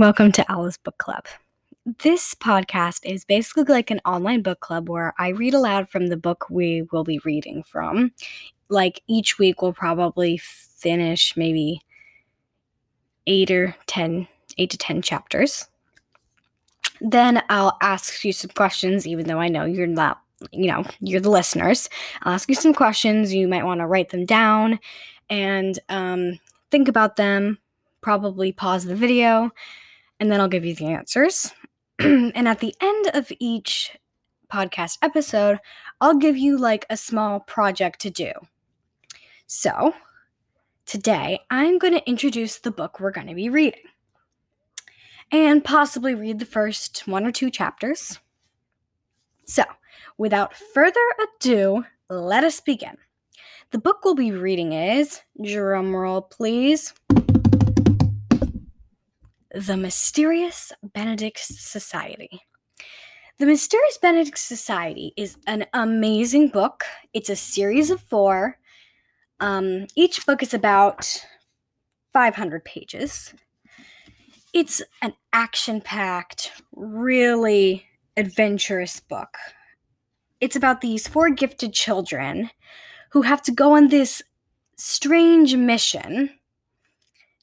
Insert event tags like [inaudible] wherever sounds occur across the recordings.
Welcome to Alice Book Club. This podcast is basically like an online book club where I read aloud from the book we will be reading from. Like each week, we'll probably finish maybe eight or ten, eight to 10 chapters. Then I'll ask you some questions, even though I know you're not, you know, you're the listeners. I'll ask you some questions. You might want to write them down and um, think about them probably pause the video and then I'll give you the answers. [clears throat] and at the end of each podcast episode, I'll give you like a small project to do. So, today I'm going to introduce the book we're going to be reading and possibly read the first one or two chapters. So, without further ado, let us begin. The book we'll be reading is, drumroll please, the Mysterious Benedict Society. The Mysterious Benedict Society is an amazing book. It's a series of four. Um, each book is about 500 pages. It's an action packed, really adventurous book. It's about these four gifted children who have to go on this strange mission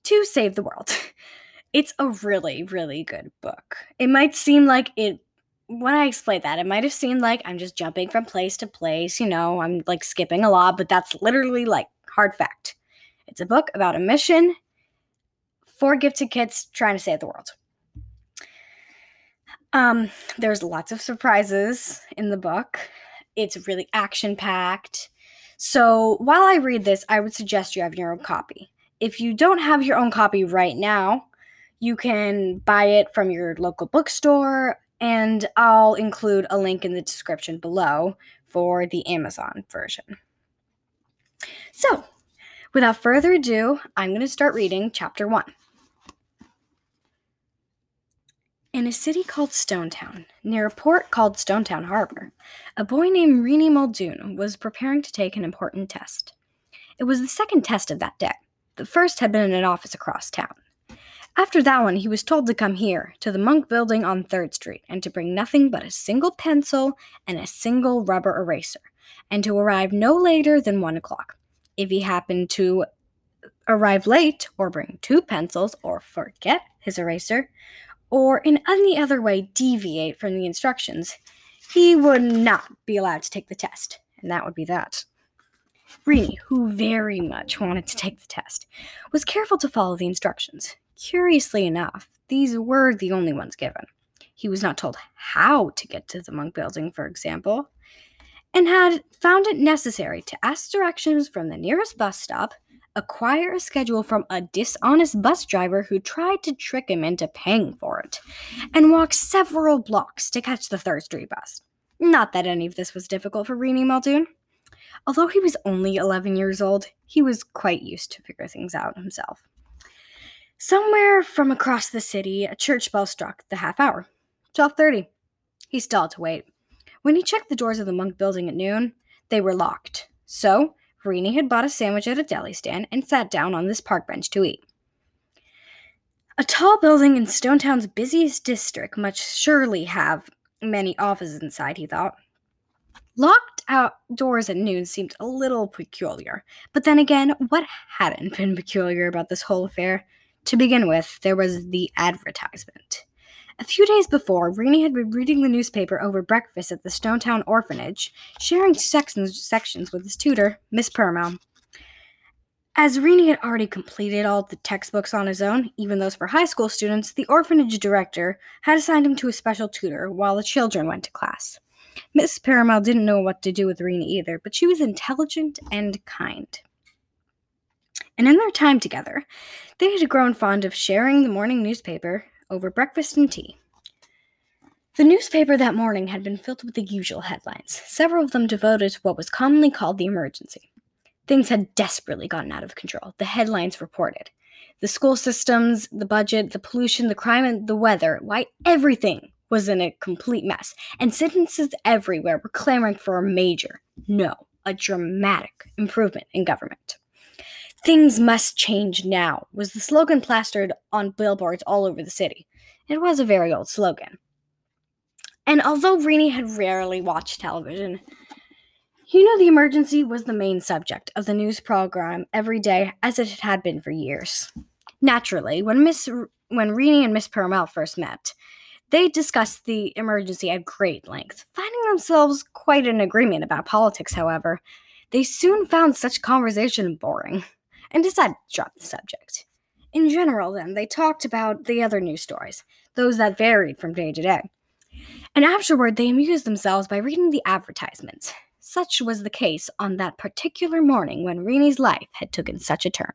to save the world. [laughs] It's a really, really good book. It might seem like it when I explain that, it might have seemed like I'm just jumping from place to place, you know, I'm like skipping a lot, but that's literally like hard fact. It's a book about a mission for gifted kids trying to save the world. Um, there's lots of surprises in the book. It's really action packed. So while I read this, I would suggest you have your own copy. If you don't have your own copy right now, you can buy it from your local bookstore, and I'll include a link in the description below for the Amazon version. So, without further ado, I'm going to start reading chapter 1. In a city called Stonetown, near a port called Stonetown Harbor, a boy named Reynie Muldoon was preparing to take an important test. It was the second test of that day. The first had been in an office across town. After that one, he was told to come here, to the Monk Building on 3rd Street, and to bring nothing but a single pencil and a single rubber eraser, and to arrive no later than 1 o'clock. If he happened to arrive late, or bring two pencils, or forget his eraser, or in any other way deviate from the instructions, he would not be allowed to take the test, and that would be that. Reynie, who very much wanted to take the test, was careful to follow the instructions. Curiously enough, these were the only ones given. He was not told how to get to the monk building, for example, and had found it necessary to ask directions from the nearest bus stop, acquire a schedule from a dishonest bus driver who tried to trick him into paying for it, and walk several blocks to catch the 3rd Street bus. Not that any of this was difficult for Reynie Muldoon. Although he was only 11 years old, he was quite used to figure things out himself. Somewhere from across the city, a church bell struck the half hour. 12:30. He stalled to wait. When he checked the doors of the monk building at noon, they were locked. So, Reynie had bought a sandwich at a deli stand and sat down on this park bench to eat. A tall building in Stonetown's busiest district must surely have many offices inside, he thought. Locked outdoors at noon seemed a little peculiar, but then again, what hadn't been peculiar about this whole affair? To begin with, there was the advertisement. A few days before, Reynie had been reading the newspaper over breakfast at the Stonetown orphanage, sharing sections, with his tutor, Miss Perumal. As Reynie had already completed all the textbooks on his own, even those for high school students, the orphanage director had assigned him to a special tutor while the children went to class. Miss Perumal didn't know what to do with Reynie either, but she was intelligent and kind and in their time together, they had grown fond of sharing the morning newspaper over breakfast and tea. The newspaper that morning had been filled with the usual headlines, several of them devoted to what was commonly called the emergency. Things had desperately gotten out of control, the headlines reported. The school systems, the budget, the pollution, the crime, and the weather why, everything was in a complete mess, and citizens everywhere were clamoring for a major, no, a dramatic improvement in government. Things must change now was the slogan plastered on billboards all over the city. It was a very old slogan. And although Reynie had rarely watched television, you know the emergency was the main subject of the news program every day as it had been for years. Naturally, when Miss when Reynie and Miss Perumal first met, they discussed the emergency at great length, finding themselves quite in agreement about politics, however. They soon found such conversation boring and decided to drop the subject. In general, then, they talked about the other news stories, those that varied from day to day. And afterward, they amused themselves by reading the advertisements. Such was the case on that particular morning when Reynie's life had taken such a turn.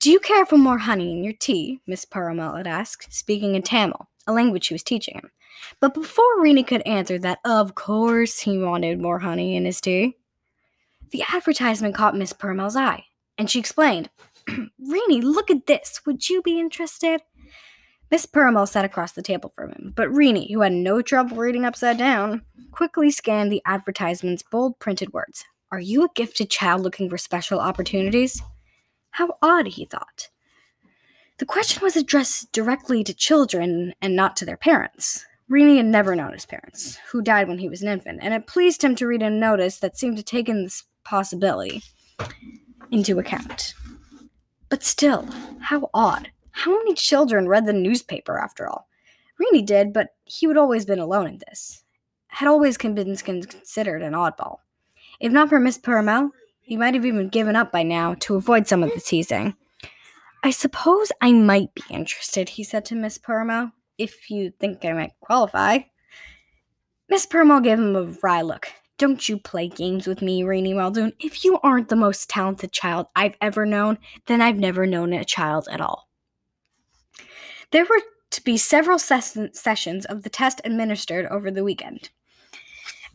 Do you care for more honey in your tea? Miss Perumal had asked, speaking in Tamil, a language she was teaching him. But before Reynie could answer that, of course he wanted more honey in his tea, the advertisement caught Miss Perumal's eye, and she explained, [clears throat] Reynie, look at this. Would you be interested? Miss Perumal sat across the table from him, but Reynie, who had no trouble reading upside down, quickly scanned the advertisement's bold printed words. Are you a gifted child looking for special opportunities? How odd, he thought. The question was addressed directly to children and not to their parents. Reynie had never known his parents, who died when he was an infant, and it pleased him to read a notice that seemed to take in this possibility into account. But still, how odd. How many children read the newspaper after all? Reynie did, but he had always been alone in this. Had always been considered an oddball. If not for Miss Perumal, he might have even given up by now to avoid some of the teasing. I suppose I might be interested, he said to Miss Perumal, if you think I might qualify. Miss Perumal gave him a wry look. Don't you play games with me, Reynie Muldoon. If you aren't the most talented child I've ever known, then I've never known a child at all. There were to be several ses- sessions of the test administered over the weekend.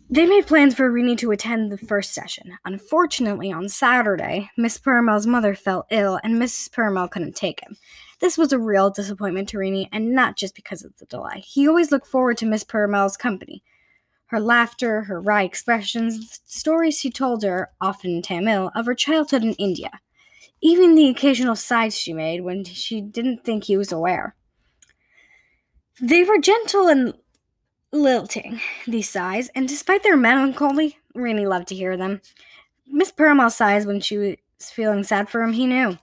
They made plans for Reynie to attend the first session. Unfortunately, on Saturday, Miss Perumal's mother fell ill and Mrs. Perumal couldn't take him. This was a real disappointment to Reynie, and not just because of the delay. He always looked forward to Miss Perumal's company. Her laughter, her wry expressions, the stories she told her, often in Tamil, of her childhood in India. Even the occasional sighs she made when she didn't think he was aware. They were gentle and lilting, these sighs, and despite their melancholy, Reynie loved to hear them. Miss Perumal sighs when she was feeling sad for him, he knew.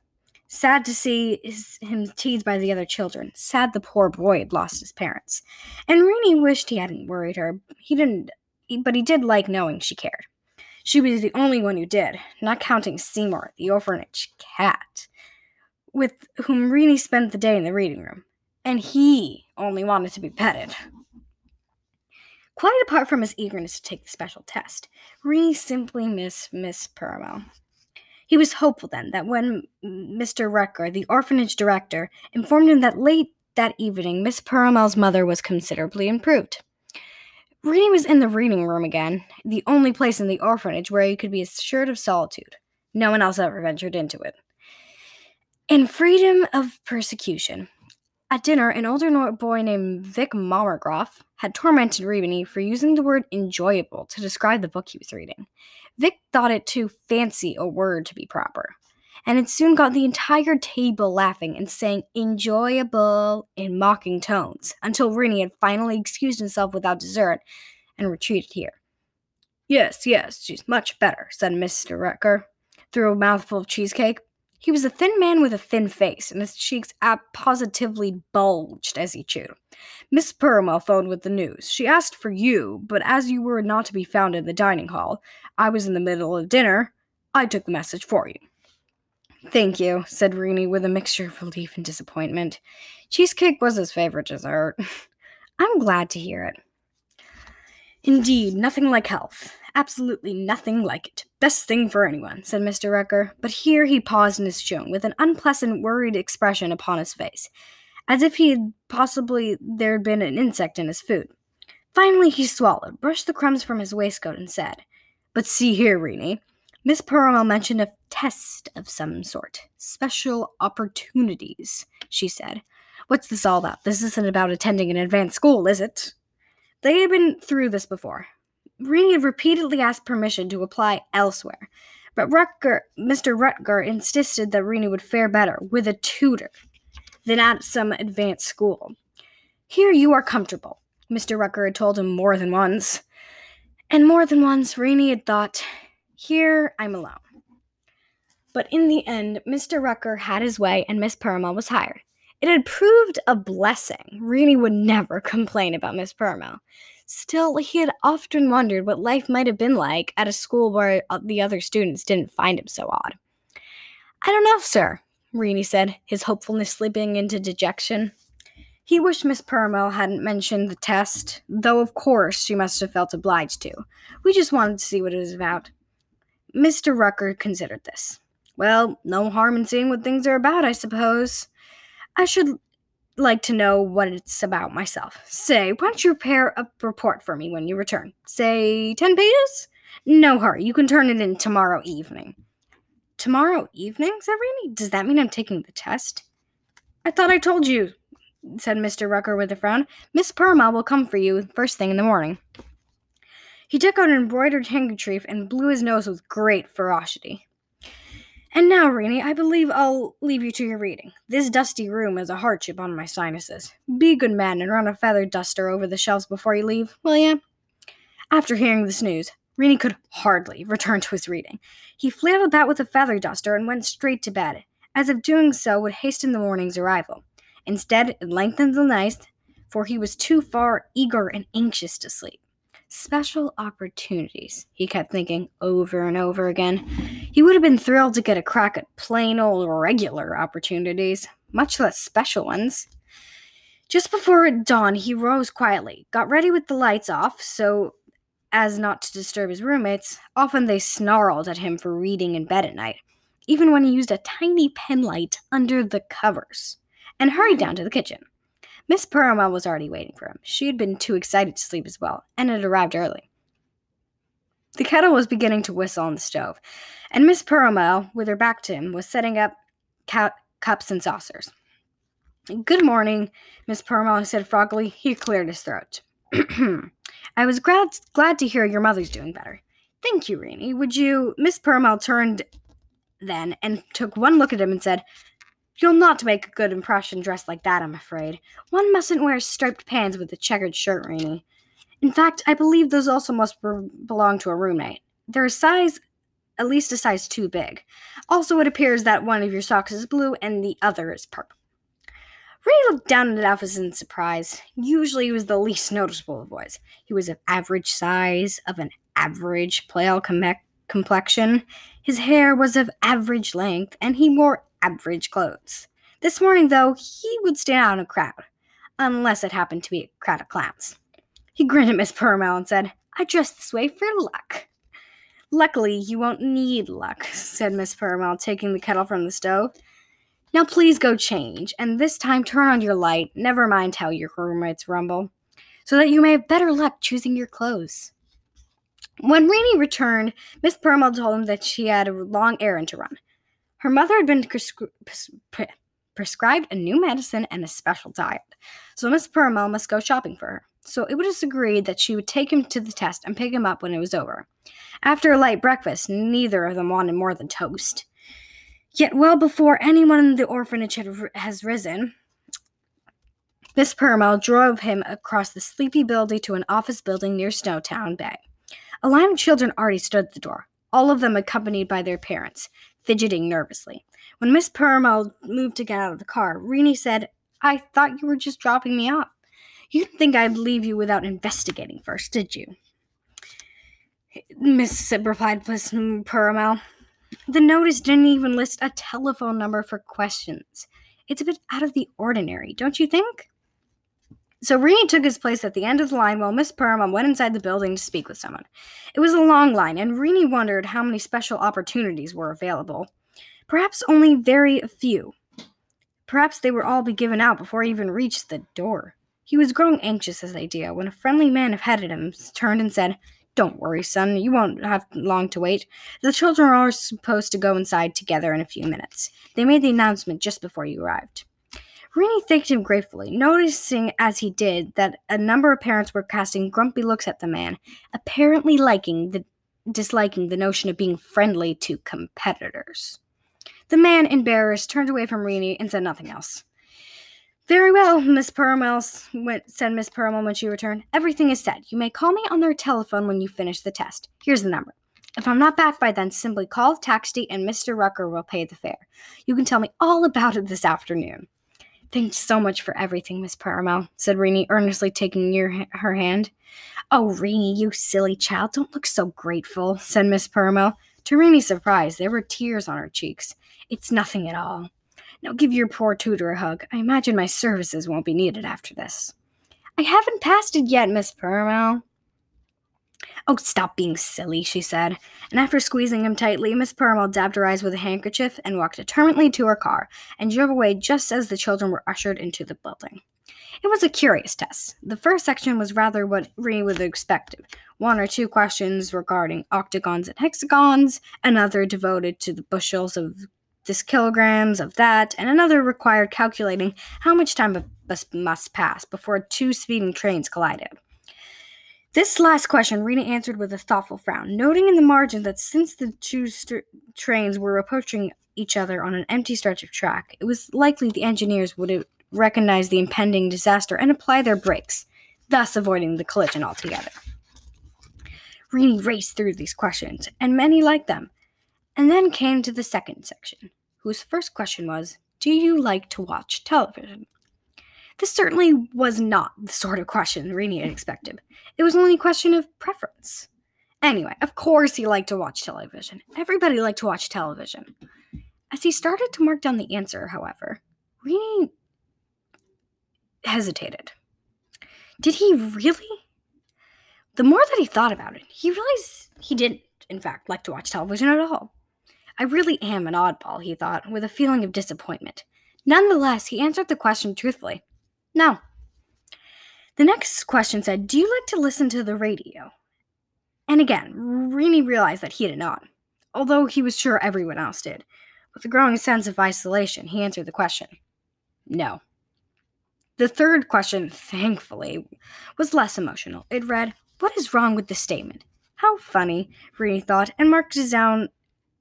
Sad to see his, him teased by the other children. Sad the poor boy had lost his parents. And Reynie wished he hadn't worried her. He didn't, but he did like knowing she cared. She was the only one who did, not counting Seymour, the orphanage cat, with whom Reynie spent the day in the reading room. And he only wanted to be petted. Quite apart from his eagerness to take the special test, Reynie simply missed Miss Perumal. He was hopeful then that when Mr. Rutger, the orphanage director, informed him that late that evening Miss Perumal's mother was considerably improved. Reynie was in the reading room again, the only place in the orphanage where he could be assured of solitude. No one else ever ventured into it. In freedom of persecution, at dinner, an older boy named Vic Marmorgroff had tormented Reynie for using the word enjoyable to describe the book he was reading. Vic thought it too fancy a word to be proper, and it soon got the entire table laughing and saying enjoyable in mocking tones until Reynie had finally excused himself without dessert and retreated here. Yes, yes, she's much better, said Mr. Rutger through a mouthful of cheesecake. He was a thin man with a thin face, and his cheeks positively bulged as he chewed. Miss Perumal phoned with the news. She asked for you, but as you were not to be found in the dining hall, I was in the middle of dinner. I took the message for you. Thank you, said Reynie with a mixture of relief and disappointment. Cheesecake was his favorite dessert. [laughs] I'm glad to hear it. Indeed, nothing like health. Absolutely nothing like it. Best thing for anyone, said Mr. Rutger, but here he paused in his tone with an unpleasant, worried expression upon his face, as if he had possibly there had been an insect in his food. Finally he swallowed, brushed the crumbs from his waistcoat, and said, But see here, Reynie. Miss Perumal mentioned a test of some sort. Special opportunities, she said. What's this all about? This isn't about attending an advanced school, is it? They had been through this before. Reynie had repeatedly asked permission to apply elsewhere, But Rutger, Mr. Rutger insisted that Reynie would fare better with a tutor than at some advanced school. Here you are comfortable, Mr. Rutger had told him more than once. And more than once, Reynie had thought, here I'm alone. But in the end, Mr. Rutger had his way and Miss Perumal was hired. It had proved a blessing. Reynie would never complain about Miss Perumal. Still, he had often wondered what life might have been like at a school where uh, the other students didn't find him so odd. I don't know, sir, Reynie said, his hopefulness slipping into dejection. He wished Miss Perumal hadn't mentioned the test, though of course she must have felt obliged to. We just wanted to see what it was about. Mr. Rutger considered this. Well, no harm in seeing what things are about, I suppose. I should like to know what it's about myself. Say, why don't you prepare a report for me when you return? Say, 10 pages? No hurry, you can turn it in tomorrow evening. Tomorrow evening, said Reynie? Does that mean I'm taking the test? I thought I told you, said Mr. Rutger with a frown. Miss Perumal will come for you first thing in the morning. He took out an embroidered handkerchief and blew his nose with great ferocity. And now, Reynie, I believe I'll leave you to your reading. This dusty room is a hardship on my sinuses. Be a good man and run a feather duster over the shelves before you leave, will you? After hearing this news, Reynie could hardly return to his reading. He flailed about with a feather duster and went straight to bed, as if doing so would hasten the morning's arrival. Instead, it lengthened the night, for he was too far eager and anxious to sleep. Special opportunities, he kept thinking over and over again. He would have been thrilled to get a crack at plain old regular opportunities, much less special ones. Just before dawn, he rose quietly, got ready with the lights off so as not to disturb his roommates. Often they snarled at him for reading in bed at night, even when he used a tiny penlight under the covers, and hurried down to the kitchen. Miss Perumal was already waiting for him. She had been too excited to sleep as well, and had arrived early. The kettle was beginning to whistle on the stove, and Miss Perumal, with her back to him, was setting up cups and saucers. Good morning, Miss Perumal said froggily. He cleared his throat. [clears throat] I was glad glad to hear your mother's doing better. Thank you, Reynie. Would you? Miss Perumal turned then and took one look at him and said, You'll not make a good impression dressed like that, I'm afraid. One mustn't wear striped pants with a checkered shirt, Reynie. In fact, I believe those also must be- belong to a roommate. They're a size, at least a size too big. Also, it appears that one of your socks is blue and the other is purple. Reynie looked down at Alphys in surprise. Usually, he was the least noticeable of boys. He was of average size, of an average pale com- complexion. His hair was of average length, and he wore average clothes. This morning, though, he would stand out in a crowd, unless it happened to be a crowd of clowns. He grinned at Miss Perumal and said, I dress this way for luck. Luckily, you won't need luck, said Miss Perumal, taking the kettle from the stove. Now please go change, and this time turn on your light, never mind how your roommates rumble, so that you may have better luck choosing your clothes. When Reynie returned, Miss Perumal told him that she had a long errand to run. Her mother had been prescri- pre- prescribed a new medicine and a special diet, so Miss Perumal must go shopping for her. So it was agreed that she would take him to the test and pick him up when it was over. After a light breakfast, neither of them wanted more than toast. Yet, well before anyone in the orphanage had, has risen, Miss Perumal drove him across the sleepy building to an office building near Stonetown Bay. A line of children already stood at the door, all of them accompanied by their parents fidgeting nervously. When Miss Perumal moved to get out of the car, Reynie said, I thought you were just dropping me off. You didn't think I'd leave you without investigating first, did you? Miss replied Miss Perumal. The notice didn't even list a telephone number for questions. It's a bit out of the ordinary, don't you think? So Reynie took his place at the end of the line while Miss Perumal went inside the building to speak with someone. It was a long line, and Reynie wondered how many special opportunities were available. Perhaps only very few. Perhaps they would all be given out before he even reached the door. He was growing anxious at the idea when a friendly man ahead of him turned and said, Don't worry, son, you won't have long to wait. The children are supposed to go inside together in a few minutes. They made the announcement just before you arrived. Reynie thanked him gratefully, noticing as he did that a number of parents were casting grumpy looks at the man, apparently liking the disliking the notion of being friendly to competitors. The man, embarrassed, turned away from Reynie and said nothing else. Very well, Miss Pearl, said Miss Pearl when she returned. Everything is said. You may call me on their telephone when you finish the test. Here's the number. If I'm not back by then, simply call the taxi and Mr. Rutger will pay the fare. You can tell me all about it this afternoon. Thanks so much for everything, Miss Perumal, said Reynie, earnestly taking your, her hand. Oh, Reynie, you silly child, don't look so grateful, said Miss Perumal. To Reynie's surprise, there were tears on her cheeks. It's nothing at all. Now give your poor tutor a hug. I imagine my services won't be needed after this. I haven't passed it yet, Miss Pearl. Oh, stop being silly, she said. And after squeezing him tightly, Miss Pearl dabbed her eyes with a handkerchief and walked determinedly to her car and drove away just as the children were ushered into the building. It was a curious test. The first section was rather what Ree would have expected one or two questions regarding octagons and hexagons, another devoted to the bushels of this kilograms of that, and another required calculating how much time must pass before two speeding trains collided. This last question Reynie answered with a thoughtful frown, noting in the margin that since the two st- trains were approaching each other on an empty stretch of track, it was likely the engineers would recognize the impending disaster and apply their brakes, thus avoiding the collision altogether. Reynie raced through these questions, and many like them, and then came to the second section, whose first question was Do you like to watch television? This certainly was not the sort of question Reynie had expected. It was only a question of preference. Anyway, of course he liked to watch television. Everybody liked to watch television. As he started to mark down the answer, however, Reynie hesitated. Did he really? The more that he thought about it, he realized he didn't, in fact, like to watch television at all. I really am an oddball, he thought, with a feeling of disappointment. Nonetheless, he answered the question truthfully. No. The next question said, Do you like to listen to the radio? And again, Reynie realized that he did not, although he was sure everyone else did. With a growing sense of isolation, he answered the question No. The third question, thankfully, was less emotional. It read, What is wrong with this statement? How funny, Reynie thought, and marked down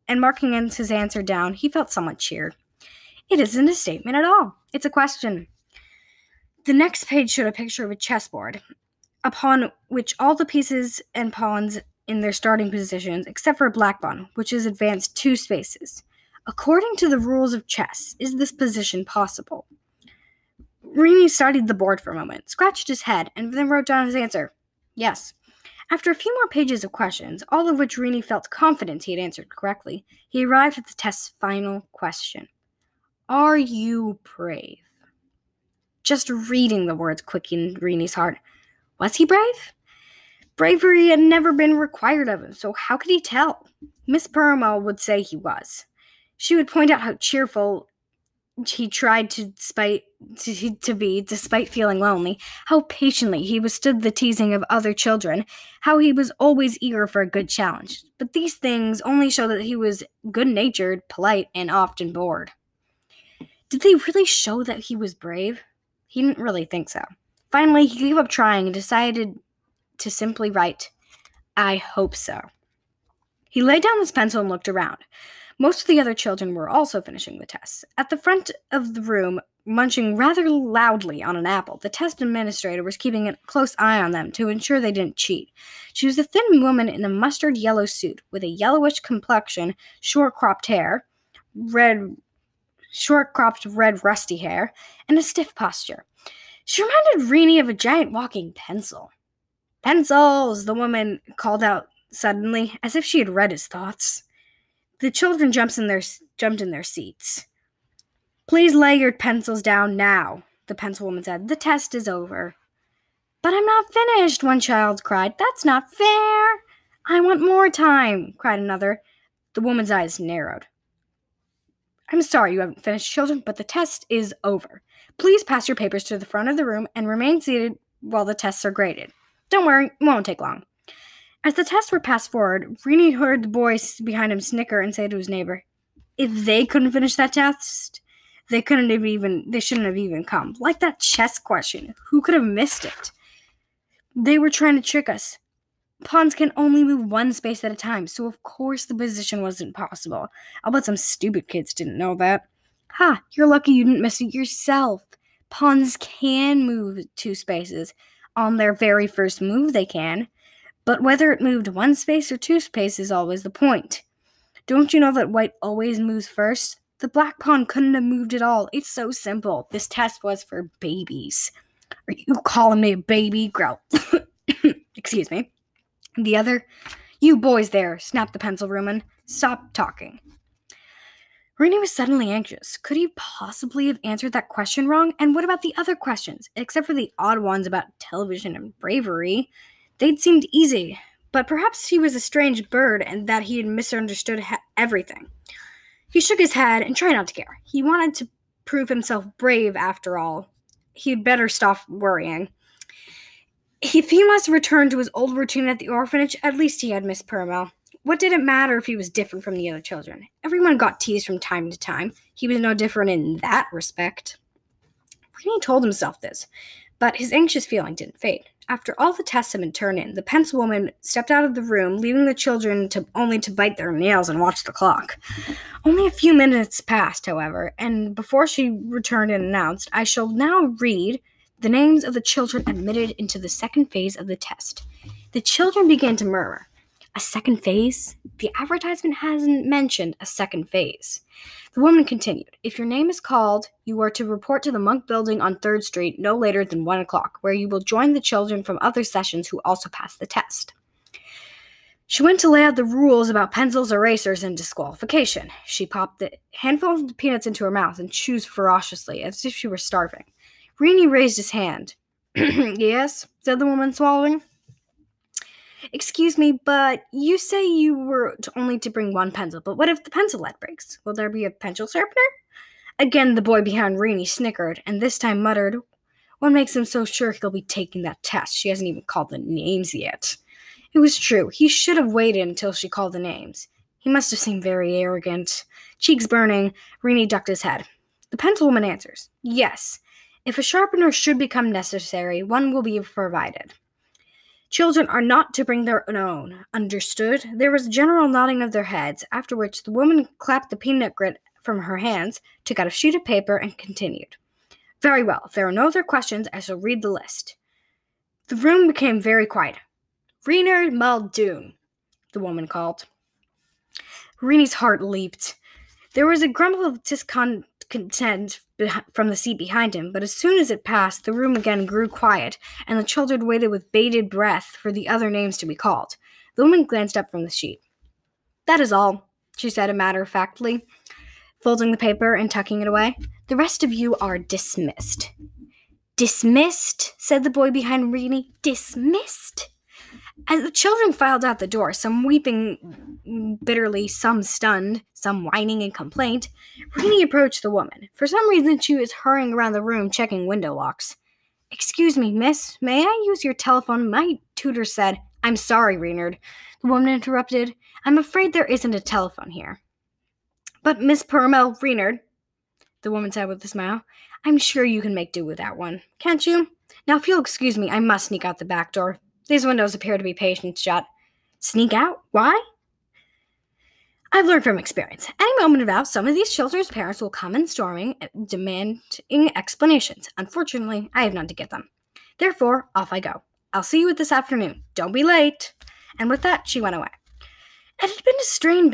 and marking his answer down, he felt somewhat cheered. It isn't a statement at all, it's a question. The next page showed a picture of a chessboard, upon which all the pieces and pawns in their starting positions, except for a black pawn, which is advanced two spaces. According to the rules of chess, is this position possible? Reynie studied the board for a moment, scratched his head, and then wrote down his answer. Yes. After a few more pages of questions, all of which Reynie felt confident he had answered correctly, he arrived at the test's final question Are you brave? Just reading the words quickened Reynie's heart. Was he brave? Bravery had never been required of him, so how could he tell? Miss Perumal would say he was. She would point out how cheerful he tried to despite to, to be despite feeling lonely how patiently he withstood the teasing of other children how he was always eager for a good challenge. But these things only show that he was good-natured polite and often bored. Did they really show that he was brave? He didn't really think so. Finally he gave up trying and decided to simply write i hope so. He laid down his pencil and looked around most of the other children were also finishing the tests. At the front of the room, munching rather loudly on an apple, the test administrator was keeping a close eye on them to ensure they didn't cheat. She was a thin woman in a mustard yellow suit with a yellowish complexion, short cropped hair, red short cropped red rusty hair, and a stiff posture. She reminded Reynie of a giant walking pencil. Pencils, the woman called out suddenly, as if she had read his thoughts. The children jumps in their, jumped in their seats. Please lay your pencils down now, the pencil woman said. The test is over. But I'm not finished, one child cried. That's not fair. I want more time, cried another. The woman's eyes narrowed. I'm sorry you haven't finished, children, but the test is over. Please pass your papers to the front of the room and remain seated while the tests are graded. Don't worry, it won't take long. As the tests were passed forward, Reynie heard the boy behind him snicker and say to his neighbor, If they couldn't finish that test, they couldn't have even they shouldn't have even come. Like that chess question. Who could have missed it? They were trying to trick us. Pawns can only move one space at a time, so of course the position wasn't possible. I'll bet some stupid kids didn't know that. Ha, you're lucky you didn't miss it yourself. Pawns can move two spaces. On their very first move, they can. But whether it moved one space or two spaces is always the point. Don't you know that white always moves first? The black pawn couldn't have moved at all. It's so simple. This test was for babies. Are you calling me a baby? Growl. [coughs] Excuse me. The other, you boys there, snapped the pencil roomman. Stop talking. Reynie was suddenly anxious. Could he possibly have answered that question wrong? And what about the other questions? Except for the odd ones about television and bravery, they'd seemed easy. But perhaps he was a strange bird and that he had misunderstood ha- everything. He shook his head and tried not to care. He wanted to prove himself brave after all. He'd better stop worrying. If he must return to his old routine at the orphanage, at least he had Miss Perumal. What did it matter if he was different from the other children? Everyone got teased from time to time. He was no different in that respect. Reynie told himself this, but his anxious feeling didn't fade. After all the tests had been turned in, the pencil woman stepped out of the room, leaving the children to only to bite their nails and watch the clock. Only a few minutes passed, however, and before she returned and announced, I shall now read the names of the children admitted into the second phase of the test. The children began to murmur. A second phase? The advertisement hasn't mentioned a second phase. The woman continued, If your name is called, you are to report to the Monk Building on 3rd Street no later than 1 o'clock, where you will join the children from other sessions who also pass the test. She went to lay out the rules about pencils, erasers, and disqualification. She popped a handful of peanuts into her mouth and chewed ferociously, as if she were starving. Reynie raised his hand. [clears throat] yes, said the woman, swallowing. Excuse me, but you say you were to only to bring one pencil, but what if the pencil lead breaks? Will there be a pencil sharpener? Again, the boy behind Reynie snickered, and this time muttered, What makes him so sure he'll be taking that test? She hasn't even called the names yet. It was true. He should have waited until she called the names. He must have seemed very arrogant. Cheeks burning, Reynie ducked his head. The pencil woman answers, Yes. If a sharpener should become necessary, one will be provided. Children are not to bring their own. Understood? There was a general nodding of their heads, after which the woman clapped the peanut grit from her hands, took out a sheet of paper, and continued. Very well. If there are no other questions, I shall read the list. The room became very quiet. Reynard Muldoon, the woman called. Reynie's heart leaped. There was a grumble of discontent from the seat behind him, but as soon as it passed, the room again grew quiet, and the children waited with bated breath for the other names to be called. The woman glanced up from the sheet. That is all, she said matter of factly, folding the paper and tucking it away. The rest of you are dismissed. Dismissed? said the boy behind Reynie. Dismissed? As the children filed out the door, some weeping bitterly, some stunned, some whining in complaint, Reynie approached the woman. For some reason, she was hurrying around the room checking window locks. Excuse me, miss, may I use your telephone? My tutor said. I'm sorry, Reynard. The woman interrupted. I'm afraid there isn't a telephone here. But Miss Perumal, Reynard, the woman said with a smile, I'm sure you can make do with that one, can't you? Now, if you'll excuse me, I must sneak out the back door. These windows appear to be patient shut. Sneak out? Why? I've learned from experience. Any moment of some of these children's parents will come in storming, eh, demanding explanations. Unfortunately, I have none to give them. Therefore, off I go. I'll see you this afternoon. Don't be late. And with that, she went away. It had been a strange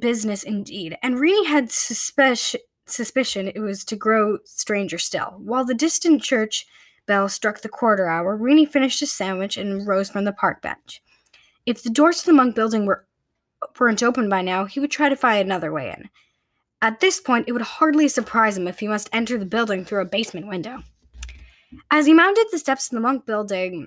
business indeed, and Reynie had suspicion, suspicion it was to grow stranger still. While the distant church bell struck the quarter hour, Reynie finished his sandwich and rose from the park bench. If the doors to the monk building were weren't open by now, he would try to find another way in. At this point, it would hardly surprise him if he must enter the building through a basement window. As he mounted the steps of the monk building,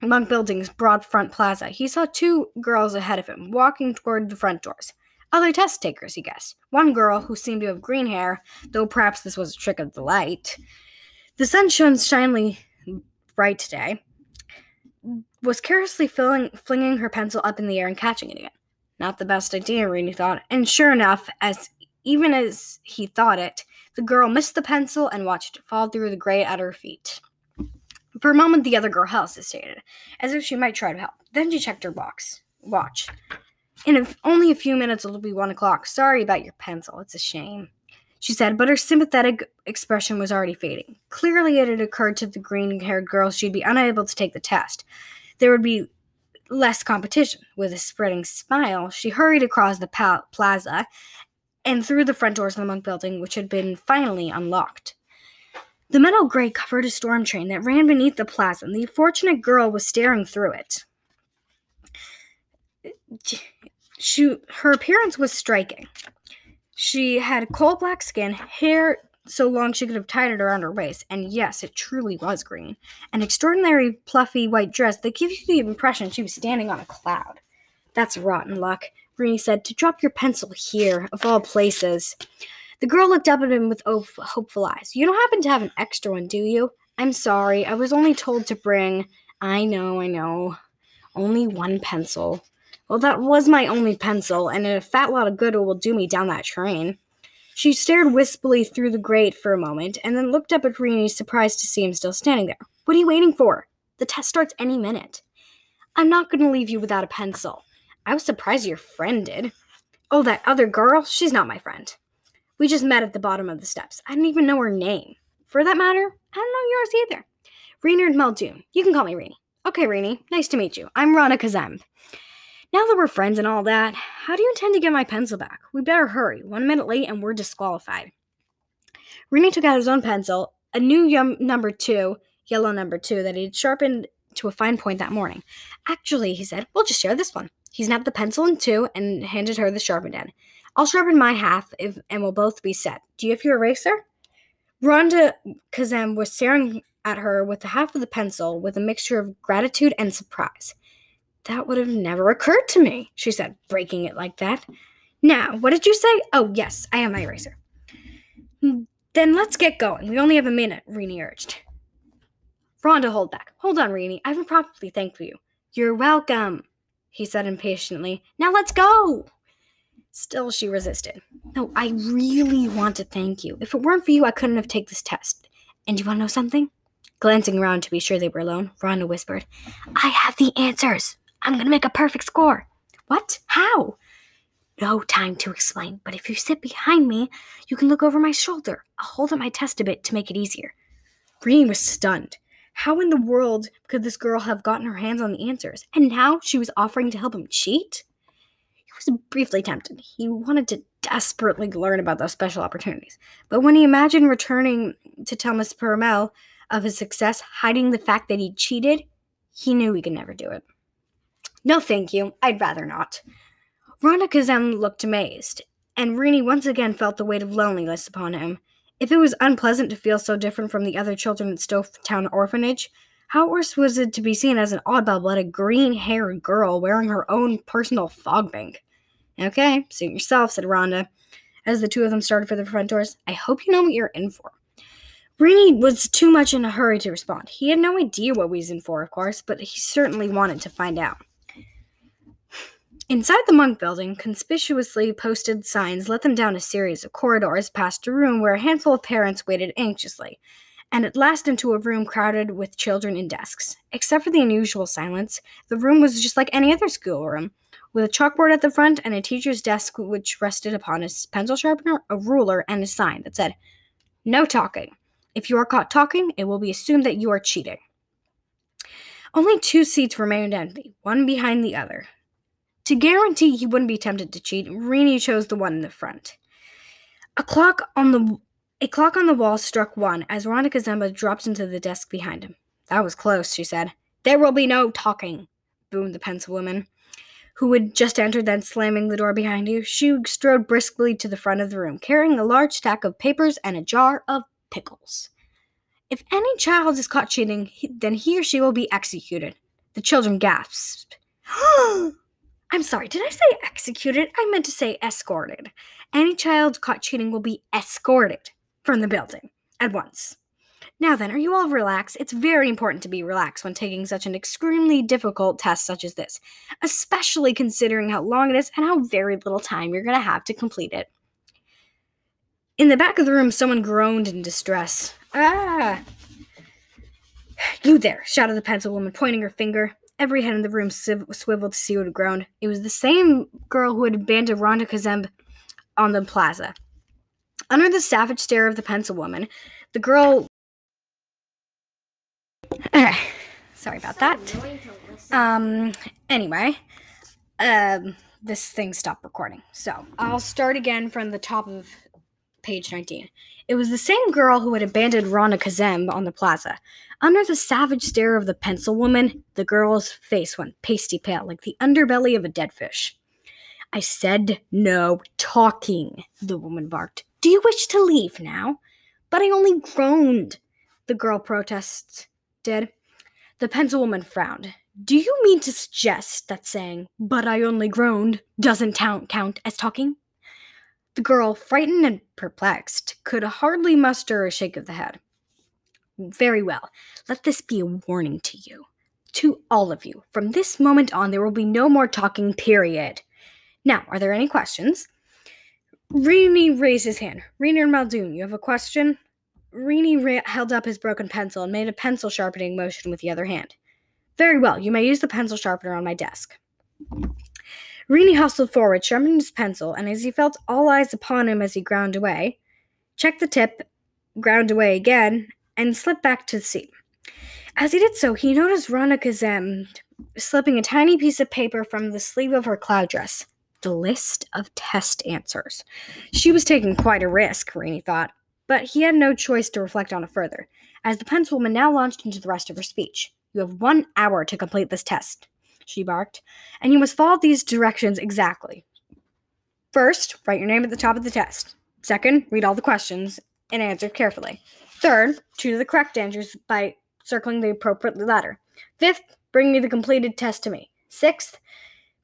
monk building's broad front plaza, he saw two girls ahead of him, walking toward the front doors. Other test takers, he guessed. One girl, who seemed to have green hair, though perhaps this was a trick of the light, the sun shone shiningly bright today, was carelessly filling, flinging her pencil up in the air and catching it again. Not the best idea, Reynie thought, and sure enough, as even as he thought it, the girl missed the pencil and watched it fall through the grate at her feet. For a moment, the other girl hesitated, as if she might try to help. Then she checked her box watch. In a, only a few minutes, it'll be one o'clock. Sorry about your pencil. It's a shame, she said, but her sympathetic expression was already fading. Clearly, it had occurred to the green haired girl she'd be unable to take the test. There would be less competition. With a spreading smile, she hurried across the pa- plaza and through the front doors of the monk building, which had been finally unlocked. The metal gray covered a storm train that ran beneath the plaza, and the fortunate girl was staring through it. She, her appearance was striking. She had coal black skin, hair so long she could have tied it around her waist, and yes, it truly was green. An extraordinary fluffy white dress that gives you the impression she was standing on a cloud. That's rotten luck, Reynie said, to drop your pencil here, of all places. The girl looked up at him with hopeful eyes. You don't happen to have an extra one, do you? I'm sorry, I was only told to bring. I know, I know. Only one pencil. Well, that was my only pencil, and a fat lot of good it will do me down that train. She stared wistfully through the grate for a moment, and then looked up at Reynie, surprised to see him still standing there. What are you waiting for? The test starts any minute. I'm not going to leave you without a pencil. I was surprised your friend did. Oh, that other girl? She's not my friend. We just met at the bottom of the steps. I didn't even know her name. For that matter, I don't know yours either. Reynard Muldoon. You can call me Reynie. Okay, Reynie. Nice to meet you. I'm Rhonda Kazem. Now that we're friends and all that, how do you intend to get my pencil back? We better hurry. One minute late and we're disqualified. Reynie took out his own pencil, a new yum- number two, yellow number two, that he had sharpened to a fine point that morning. Actually, he said, we'll just share this one. He snapped the pencil in two and handed her the sharpened end. I'll sharpen my half if, and we'll both be set. Do you have your eraser? Rhonda Kazem was staring at her with the half of the pencil with a mixture of gratitude and surprise. That would have never occurred to me, she said, breaking it like that. Now, what did you say? Oh, yes, I have my eraser. Then let's get going. We only have a minute, Reynie urged. Rhonda, hold back. Hold on, Reynie. I haven't properly thanked you. You're welcome, he said impatiently. Now let's go. Still, she resisted. No, I really want to thank you. If it weren't for you, I couldn't have taken this test. And you want to know something? Glancing around to be sure they were alone, Rhonda whispered, I have the answers. I'm going to make a perfect score. What? How? No time to explain, but if you sit behind me, you can look over my shoulder. I'll hold up my test a bit to make it easier. Green was stunned. How in the world could this girl have gotten her hands on the answers? And now she was offering to help him cheat? He was briefly tempted. He wanted to desperately learn about those special opportunities. But when he imagined returning to tell Miss Perumal of his success, hiding the fact that he cheated, he knew he could never do it. No, thank you. I'd rather not. Rhonda Kazem looked amazed, and Reynie once again felt the weight of loneliness upon him. If it was unpleasant to feel so different from the other children at Stonetown Orphanage, how worse was it to be seen as an oddball blooded green haired girl wearing her own personal fog bank? Okay, suit yourself, said Rhonda, as the two of them started for the front doors. I hope you know what you're in for. Reynie was too much in a hurry to respond. He had no idea what we was in for, of course, but he certainly wanted to find out. Inside the monk building, conspicuously posted signs led them down a series of corridors past a room where a handful of parents waited anxiously, and at last into a room crowded with children and desks. Except for the unusual silence, the room was just like any other schoolroom, with a chalkboard at the front and a teacher's desk which rested upon a pencil sharpener, a ruler, and a sign that said, No talking. If you are caught talking, it will be assumed that you are cheating. Only two seats remained empty, one behind the other. To guarantee he wouldn't be tempted to cheat, Reynie chose the one in the front. A clock on the a clock on the wall struck one as Rhonda Kazembe dropped into the desk behind him. That was close, she said. There will be no talking, boomed the pencil woman, who had just entered, then slamming the door behind her. She strode briskly to the front of the room, carrying a large stack of papers and a jar of pickles. If any child is caught cheating, then he or she will be executed. The children gasped. [gasps] [gasps] [gasps] I'm sorry, did I say executed? I meant to say escorted. Any child caught cheating will be escorted from the building at once. Now then, are you all relaxed? It's very important to be relaxed when taking such an extremely difficult test such as this, especially considering how long it is and how very little time you're going to have to complete it. In the back of the room, someone groaned in distress. Ah! You there, shouted the pencil woman, pointing her finger. Every head in the room swiv- swiveled to see what had groaned. It was the same girl who had abandoned Rhonda Kazembe on the plaza. Under the savage stare of the pencil woman, the girl. [sighs] Sorry about that. Um. Anyway, um, this thing stopped recording, so I'll start again from the top of page 19. It was the same girl who had abandoned Rhonda Kazembe on the plaza. Under the savage stare of the pencil woman, the girl's face went pasty pale like the underbelly of a dead fish. I said no talking, the woman barked. Do you wish to leave now? But I only groaned, the girl protested. The pencil woman frowned. Do you mean to suggest that saying, but I only groaned, doesn't count as talking? The girl, frightened and perplexed, could hardly muster a shake of the head. Very well. Let this be a warning to you. To all of you. From this moment on, there will be no more talking, period. Now, are there any questions? Reynie raised his hand. Reynard Muldoon, you have a question? Reynie ra- held up his broken pencil and made a pencil sharpening motion with the other hand. Very well, you may use the pencil sharpener on my desk. Reynie hustled forward, sharpening his pencil, and as he felt all eyes upon him as he ground away, checked the tip, ground away again, and slipped back to the seat. As he did so, he noticed Rhonda Kazembe um, slipping a tiny piece of paper from the sleeve of her cloud dress. The list of test answers. She was taking quite a risk, Reynie thought, but he had no choice to reflect on it further, as the pencil woman now launched into the rest of her speech. You have one hour to complete this test, she barked, and you must follow these directions exactly. First, write your name at the top of the test. Second, read all the questions and answer carefully. Third, choose the correct answers by circling the appropriate letter. Fifth, bring me the completed test to me. Sixth,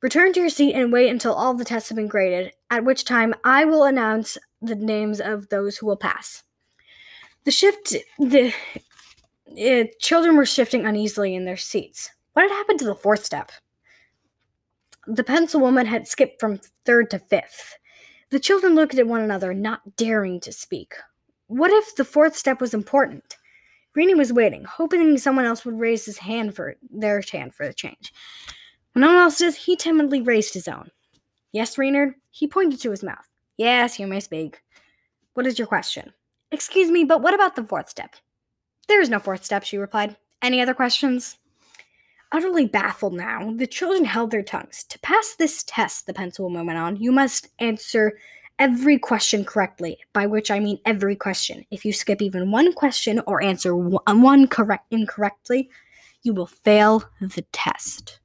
return to your seat and wait until all the tests have been graded, at which time I will announce the names of those who will pass. The shift, the uh, children were shifting uneasily in their seats. What had happened to the fourth step? The pencil woman had skipped from third to fifth. The children looked at one another, not daring to speak. What if the fourth step was important? Reynie was waiting, hoping someone else would raise his hand for their hand for the change. When no one else did, he timidly raised his own. Yes, Reynard? He pointed to his mouth. Yes, you may speak. What is your question? Excuse me, but what about the fourth step? There is no fourth step, she replied. Any other questions? Utterly baffled now, the children held their tongues. To pass this test, the pencil woman went on, you must answer every question correctly, by which I mean every question. If you skip even one question or answer uh, one correct incorrectly, you will fail the test.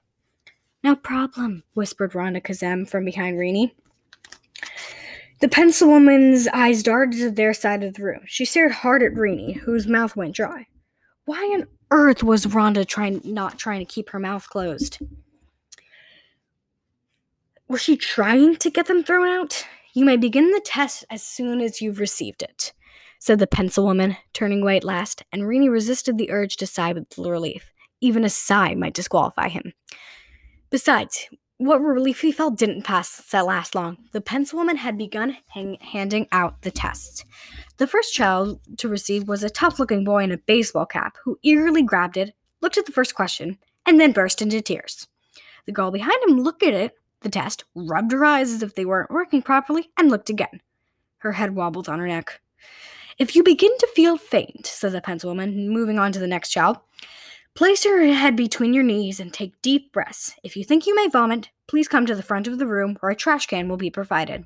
No problem, whispered Rhonda Kazembe from behind Reynie. The pencil woman's eyes darted to their side of the room. She stared hard at Reynie, whose mouth went dry. Why on earth was Rhonda trying not trying to keep her mouth closed? Was she trying to get them thrown out? You may begin the test as soon as you've received it, said the pencil woman, turning away at last, and Reynie resisted the urge to sigh with relief. Even a sigh might disqualify him. Besides, what relief he felt didn't pass that last long. The pencil woman had begun hang- handing out the tests. The first child to receive was a tough looking boy in a baseball cap who eagerly grabbed it, looked at the first question, and then burst into tears. The girl behind him looked at it, the test, rubbed her eyes as if they weren't working properly, and looked again. Her head wobbled on her neck. If you begin to feel faint, said the pencil woman, moving on to the next child, Place your head between your knees and take deep breaths. If you think you may vomit, please come to the front of the room where a trash can will be provided.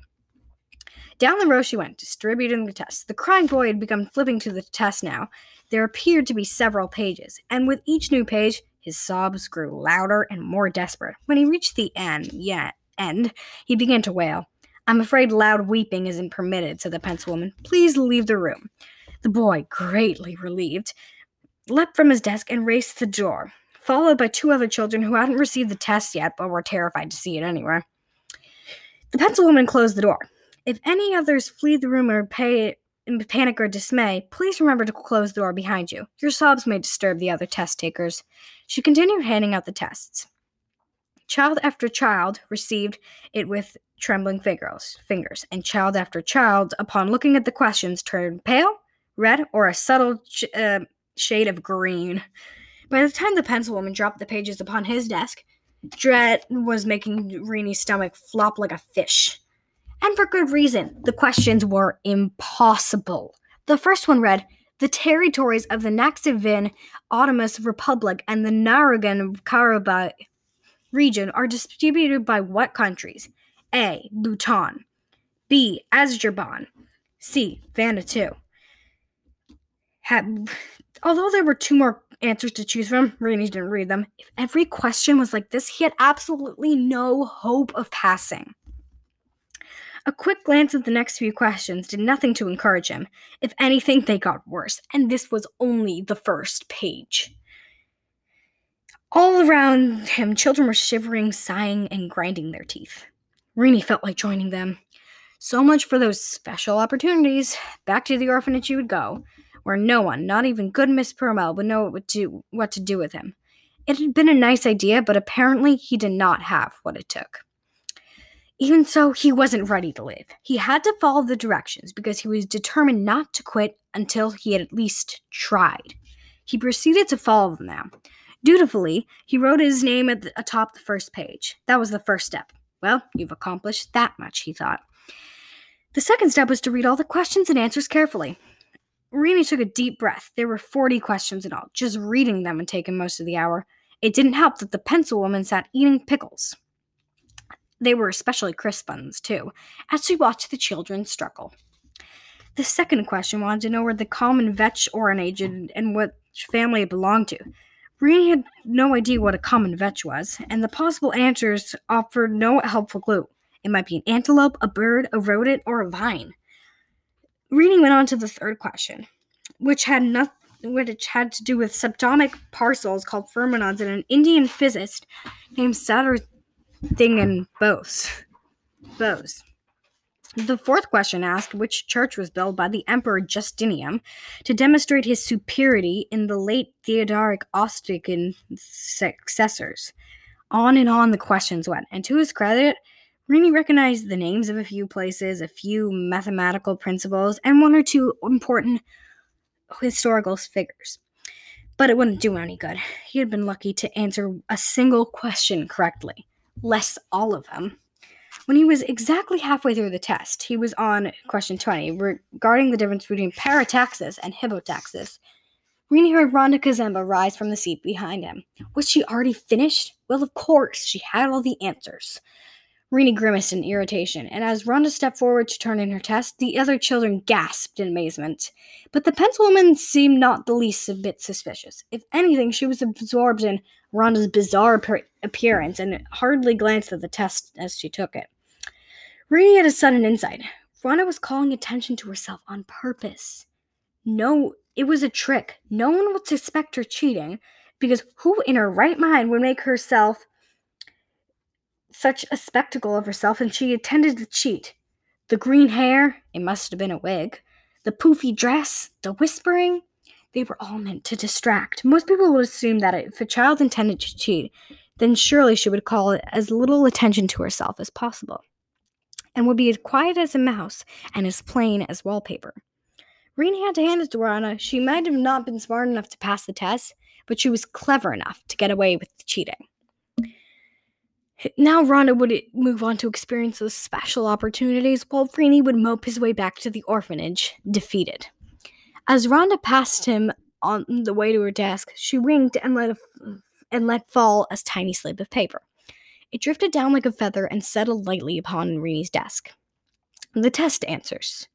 Down the row she went, distributing the tests. The crying boy had begun flipping to the test now. There appeared to be several pages, and with each new page, his sobs grew louder and more desperate. When he reached the end, yeah, end, he began to wail. I'm afraid loud weeping isn't permitted, said the pencil woman. Please leave the room. The boy, greatly relieved, leapt from his desk and raced to the door, followed by two other children who hadn't received the test yet but were terrified to see it anyway. The pencil woman closed the door. If any others flee the room or pay in panic or dismay, please remember to close the door behind you. Your sobs may disturb the other test takers. She continued handing out the tests. Child after child received it with trembling fingers, fingers, and child after child, upon looking at the questions, turned pale, red, or a subtle ch- uh, shade of green. By the time the pencil woman dropped the pages upon his desk, Dread was making Reynie's stomach flop like a fish. And for good reason. The questions were impossible. The first one read The territories of the Nakhchivan Autonomous Republic and the Nagorno-Karabakh region are distributed by what countries? A. Bhutan. B. Azerbaijan. C. Vanuatu. Although there were two more answers to choose from, Reynie didn't read them. If every question was like this, he had absolutely no hope of passing. A quick glance at the next few questions did nothing to encourage him. If anything, they got worse, and this was only the first page. All around him, children were shivering, sighing, and grinding their teeth. Reynie felt like joining them. So much for those special opportunities. Back to the orphanage he would go, where no one, not even good Miss Perumal, would know what what to do with him. It had been a nice idea, but apparently he did not have what it took. Even so, he wasn't ready to leave. He had to follow the directions because he was determined not to quit until he had at least tried. He proceeded to follow them now. Dutifully, he wrote his name at the, atop the first page. That was the first step. Well, you've accomplished that much, he thought. The second step was to read all the questions and answers carefully. Reynie took a deep breath. There were 40 questions in all. Just reading them had taken most of the hour. It didn't help that the pencil woman sat eating pickles. They were especially crisp ones, too, as she watched the children struggle. The second question wanted to know where the common vetch originated and what family it belonged to. Reynie had no idea what a common vetch was, and the possible answers offered no helpful clue. It might be an antelope, a bird, a rodent, or a vine. Reynie went on to the third question, which had nothing which had to do with subatomic parcels called fermions and an Indian physicist named Satyendra Bose. Bose. The fourth question asked which church was built by the Emperor Justinian to demonstrate his superiority in the late Theodoric Austrian successors. On and on the questions went, and to his credit, Reynie recognized the names of a few places, a few mathematical principles, and one or two important historical figures. But it wouldn't do any good. He had been lucky to answer a single question correctly, less all of them. When he was exactly halfway through the test, he was on question 20 regarding the difference between parataxis and hypotaxis. Reynie heard Rhonda Kazembe rise from the seat behind him. Was she already finished? Well, of course, she had all the answers. Reynie grimaced in irritation, and as Rhonda stepped forward to turn in her test, the other children gasped in amazement. But the pencil woman seemed not the least a bit suspicious. If anything, she was absorbed in Rhonda's bizarre appearance and hardly glanced at the test as she took it. Rini had a sudden insight. Rhonda was calling attention to herself on purpose. No, it was a trick. No one would suspect her cheating, because who in her right mind would make herself such a spectacle of herself and she intended to cheat? The green hair, it must have been a wig. The poofy dress, the whispering, they were all meant to distract. Most people would assume that if a child intended to cheat, then surely she would call as little attention to herself as possible and would be as quiet as a mouse and as plain as wallpaper. Reynie had to hand it to Rhonda. She might have not been smart enough to pass the test, but she was clever enough to get away with cheating. Now Rhonda would move on to experience those special opportunities, while Reynie would mope his way back to the orphanage, defeated. As Rhonda passed him on the way to her desk, she winked and let, and let fall a tiny slip of paper. It drifted down like a feather and settled lightly upon Reynie's desk. The test answers.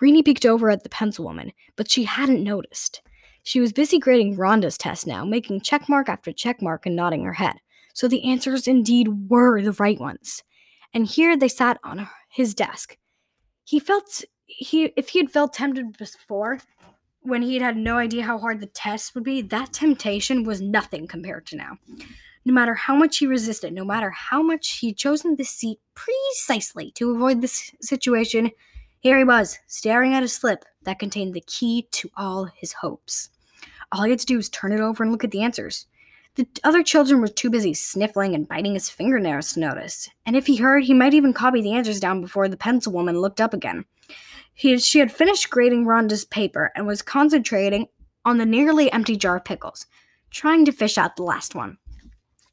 Reynie peeked over at the pencil woman, but she hadn't noticed. She was busy grading Rhonda's test now, making checkmark after checkmark and nodding her head. So the answers indeed were the right ones. And here they sat on his desk. He felt he if he had felt tempted before, when he had had no idea how hard the test would be, that temptation was nothing compared to now. No matter how much he resisted, no matter how much he'd chosen this seat precisely to avoid this situation, here he was, staring at a slip that contained the key to all his hopes. All he had to do was turn it over and look at the answers. The other children were too busy sniffling and biting his fingernails to notice, and if he heard, he might even copy the answers down before the pencil woman looked up again. He, she had finished grading Rhonda's paper and was concentrating on the nearly empty jar of pickles, trying to fish out the last one.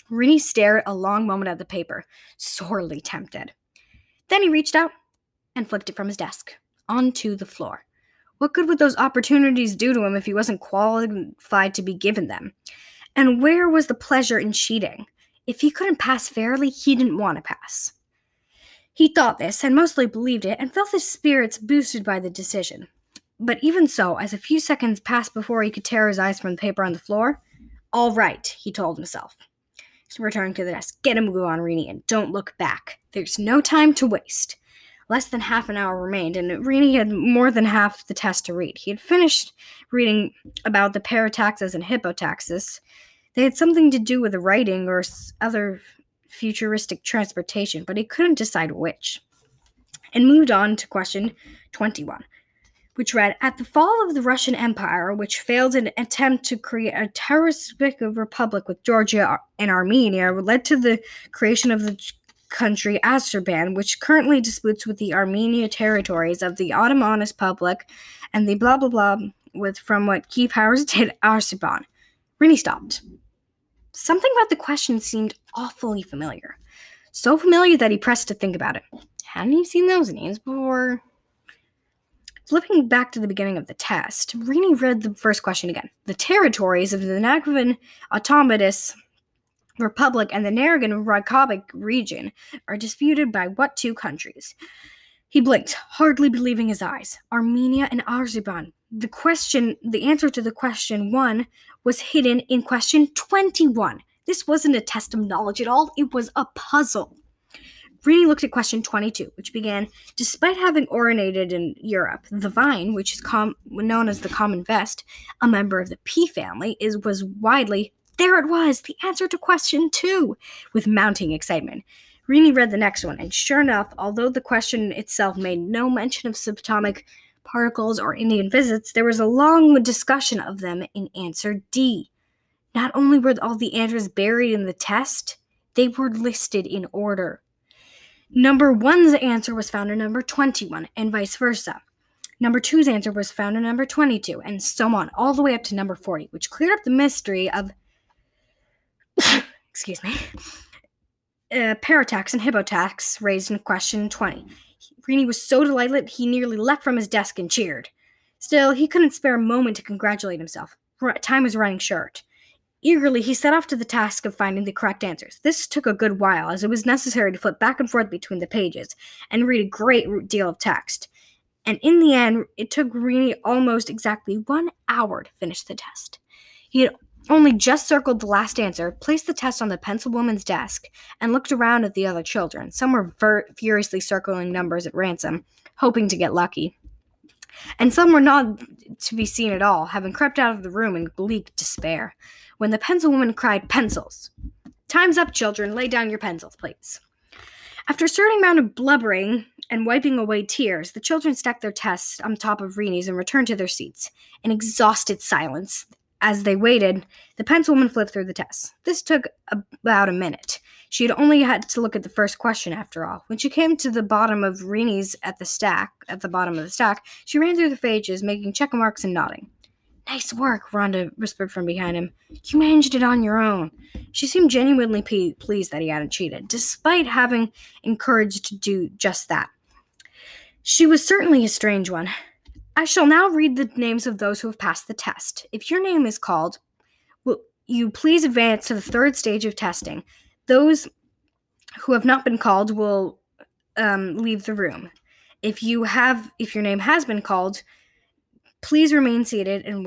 Reynie stared a long moment at the paper, sorely tempted. Then he reached out and flicked it from his desk onto the floor. What good would those opportunities do to him if he wasn't qualified to be given them? And where was the pleasure in cheating? If he couldn't pass fairly, he didn't want to pass. He thought this and mostly believed it and felt his spirits boosted by the decision. But even so, as a few seconds passed before he could tear his eyes from the paper on the floor, all right, he told himself. Returning to the desk, get a move on, Reynie, and don't look back. There's no time to waste. Less than half an hour remained, and Reynie had more than half the test to read. He had finished reading about the parataxis and hippotaxis. They had something to do with writing or other futuristic transportation, but he couldn't decide which. And moved on to question 21, which read At the fall of the Russian Empire, which failed in an attempt to create a terroristic republic with Georgia and Armenia, led to the creation of the country Azerbaijan, which currently disputes with the Armenia territories of the Ottoman Republic and the blah blah blah with from what key powers [laughs] did Azerbaijan. Reynie stopped. Something about the question seemed awfully familiar. So familiar that he pressed to think about it. Hadn't he seen those names before? Flipping back to the beginning of the test, Reynie read the first question again. The territories of the Nagavan Autonomous Republic and the Rykavik region are disputed by what two countries? He blinked, hardly believing his eyes. Armenia and Azerbaijan. The question, the answer to the question one was hidden in question 21. This wasn't a test of knowledge at all, it was a puzzle. Reynie looked at question 22, which began Despite having originated in Europe, the vine, which is com- known as the common vetch, a member of the pea family, is was widely there it was, the answer to question two, with mounting excitement. Reynie read the next one, and sure enough, although the question itself made no mention of subatomic particles or Indian visits, there was a long discussion of them in answer D. Not only were all the answers buried in the test, they were listed in order. Number one's answer was found in number 21, and vice versa. Number two's answer was found in number 22, and so on, all the way up to number 40, which cleared up the mystery of excuse me, uh, paratax and hippotax raised in question 20. Reynie was so delighted he nearly leapt from his desk and cheered. Still, he couldn't spare a moment to congratulate himself. Time was running short. Eagerly, he set off to the task of finding the correct answers. This took a good while, as it was necessary to flip back and forth between the pages and read a great deal of text. And in the end, it took Reynie almost exactly one hour to finish the test. He had only just circled the last answer, placed the test on the pencil woman's desk, and looked around at the other children. Some were ver- furiously circling numbers at ransom, hoping to get lucky. And some were not to be seen at all, having crept out of the room in bleak despair. When the pencil woman cried, Pencils! Time's up, children. Lay down your pencils, please. After a certain amount of blubbering and wiping away tears, the children stacked their tests on top of Reynie's and returned to their seats. In exhausted silence, as they waited, the pencilwoman flipped through the tests. This took about a minute. She had only had to look at the first question after all. When she came to the bottom of Reynie's at the stack, at the bottom of the stack, she ran through the pages, making check marks and nodding. Nice work, Rhonda whispered from behind him. You managed it on your own. She seemed genuinely p- pleased that he hadn't cheated, despite having encouraged to do just that. She was certainly a strange one. I shall now read the names of those who have passed the test. If your name is called, will you please advance to the third stage of testing. Those who have not been called will um, leave the room. If you have, if your name has been called, please remain seated and,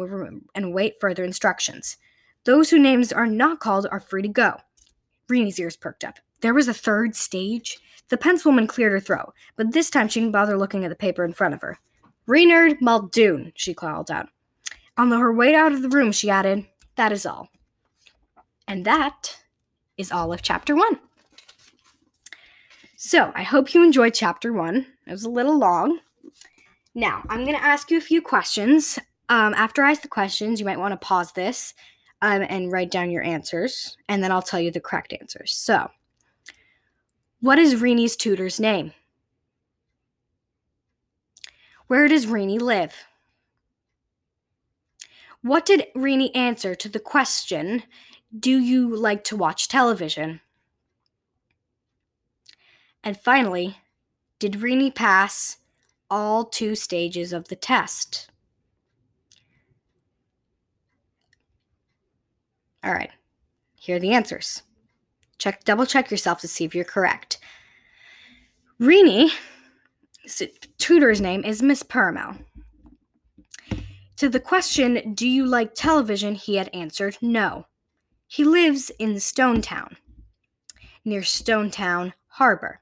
and wait further instructions. Those whose names are not called are free to go. Reynie's ears perked up. There was a third stage. The pencilwoman cleared her throat, but this time she didn't bother looking at the paper in front of her. Reynard Muldoon, she called out. On her way out of the room, she added, That is all. And that is all of chapter one. So, I hope you enjoyed chapter one. It was a little long. Now, I'm going to ask you a few questions. Um, after I ask the questions, you might want to pause this um, and write down your answers, and then I'll tell you the correct answers. So, what is Reynie's tutor's name? Where does Reynie live? What did Reynie answer to the question, Do you like to watch television? And finally, did Reynie pass all two stages of the test? All right, here are the answers. Check, double check yourself to see if you're correct. Rini, tutor's name is Miss Perumal. To the question, Do you like television? he had answered no. He lives in Stonetown, near Stonetown Harbor.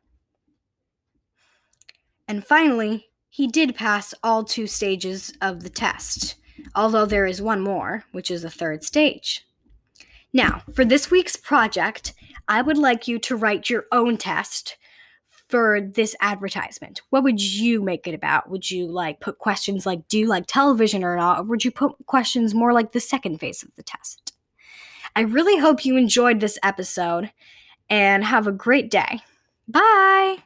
And finally, he did pass all two stages of the test, although there is one more, which is the third stage. Now, for this week's project, I would like you to write your own test for this advertisement. What would you make it about? Would you like put questions like do you like television or not? Or would you put questions more like the second phase of the test? I really hope you enjoyed this episode and have a great day. Bye.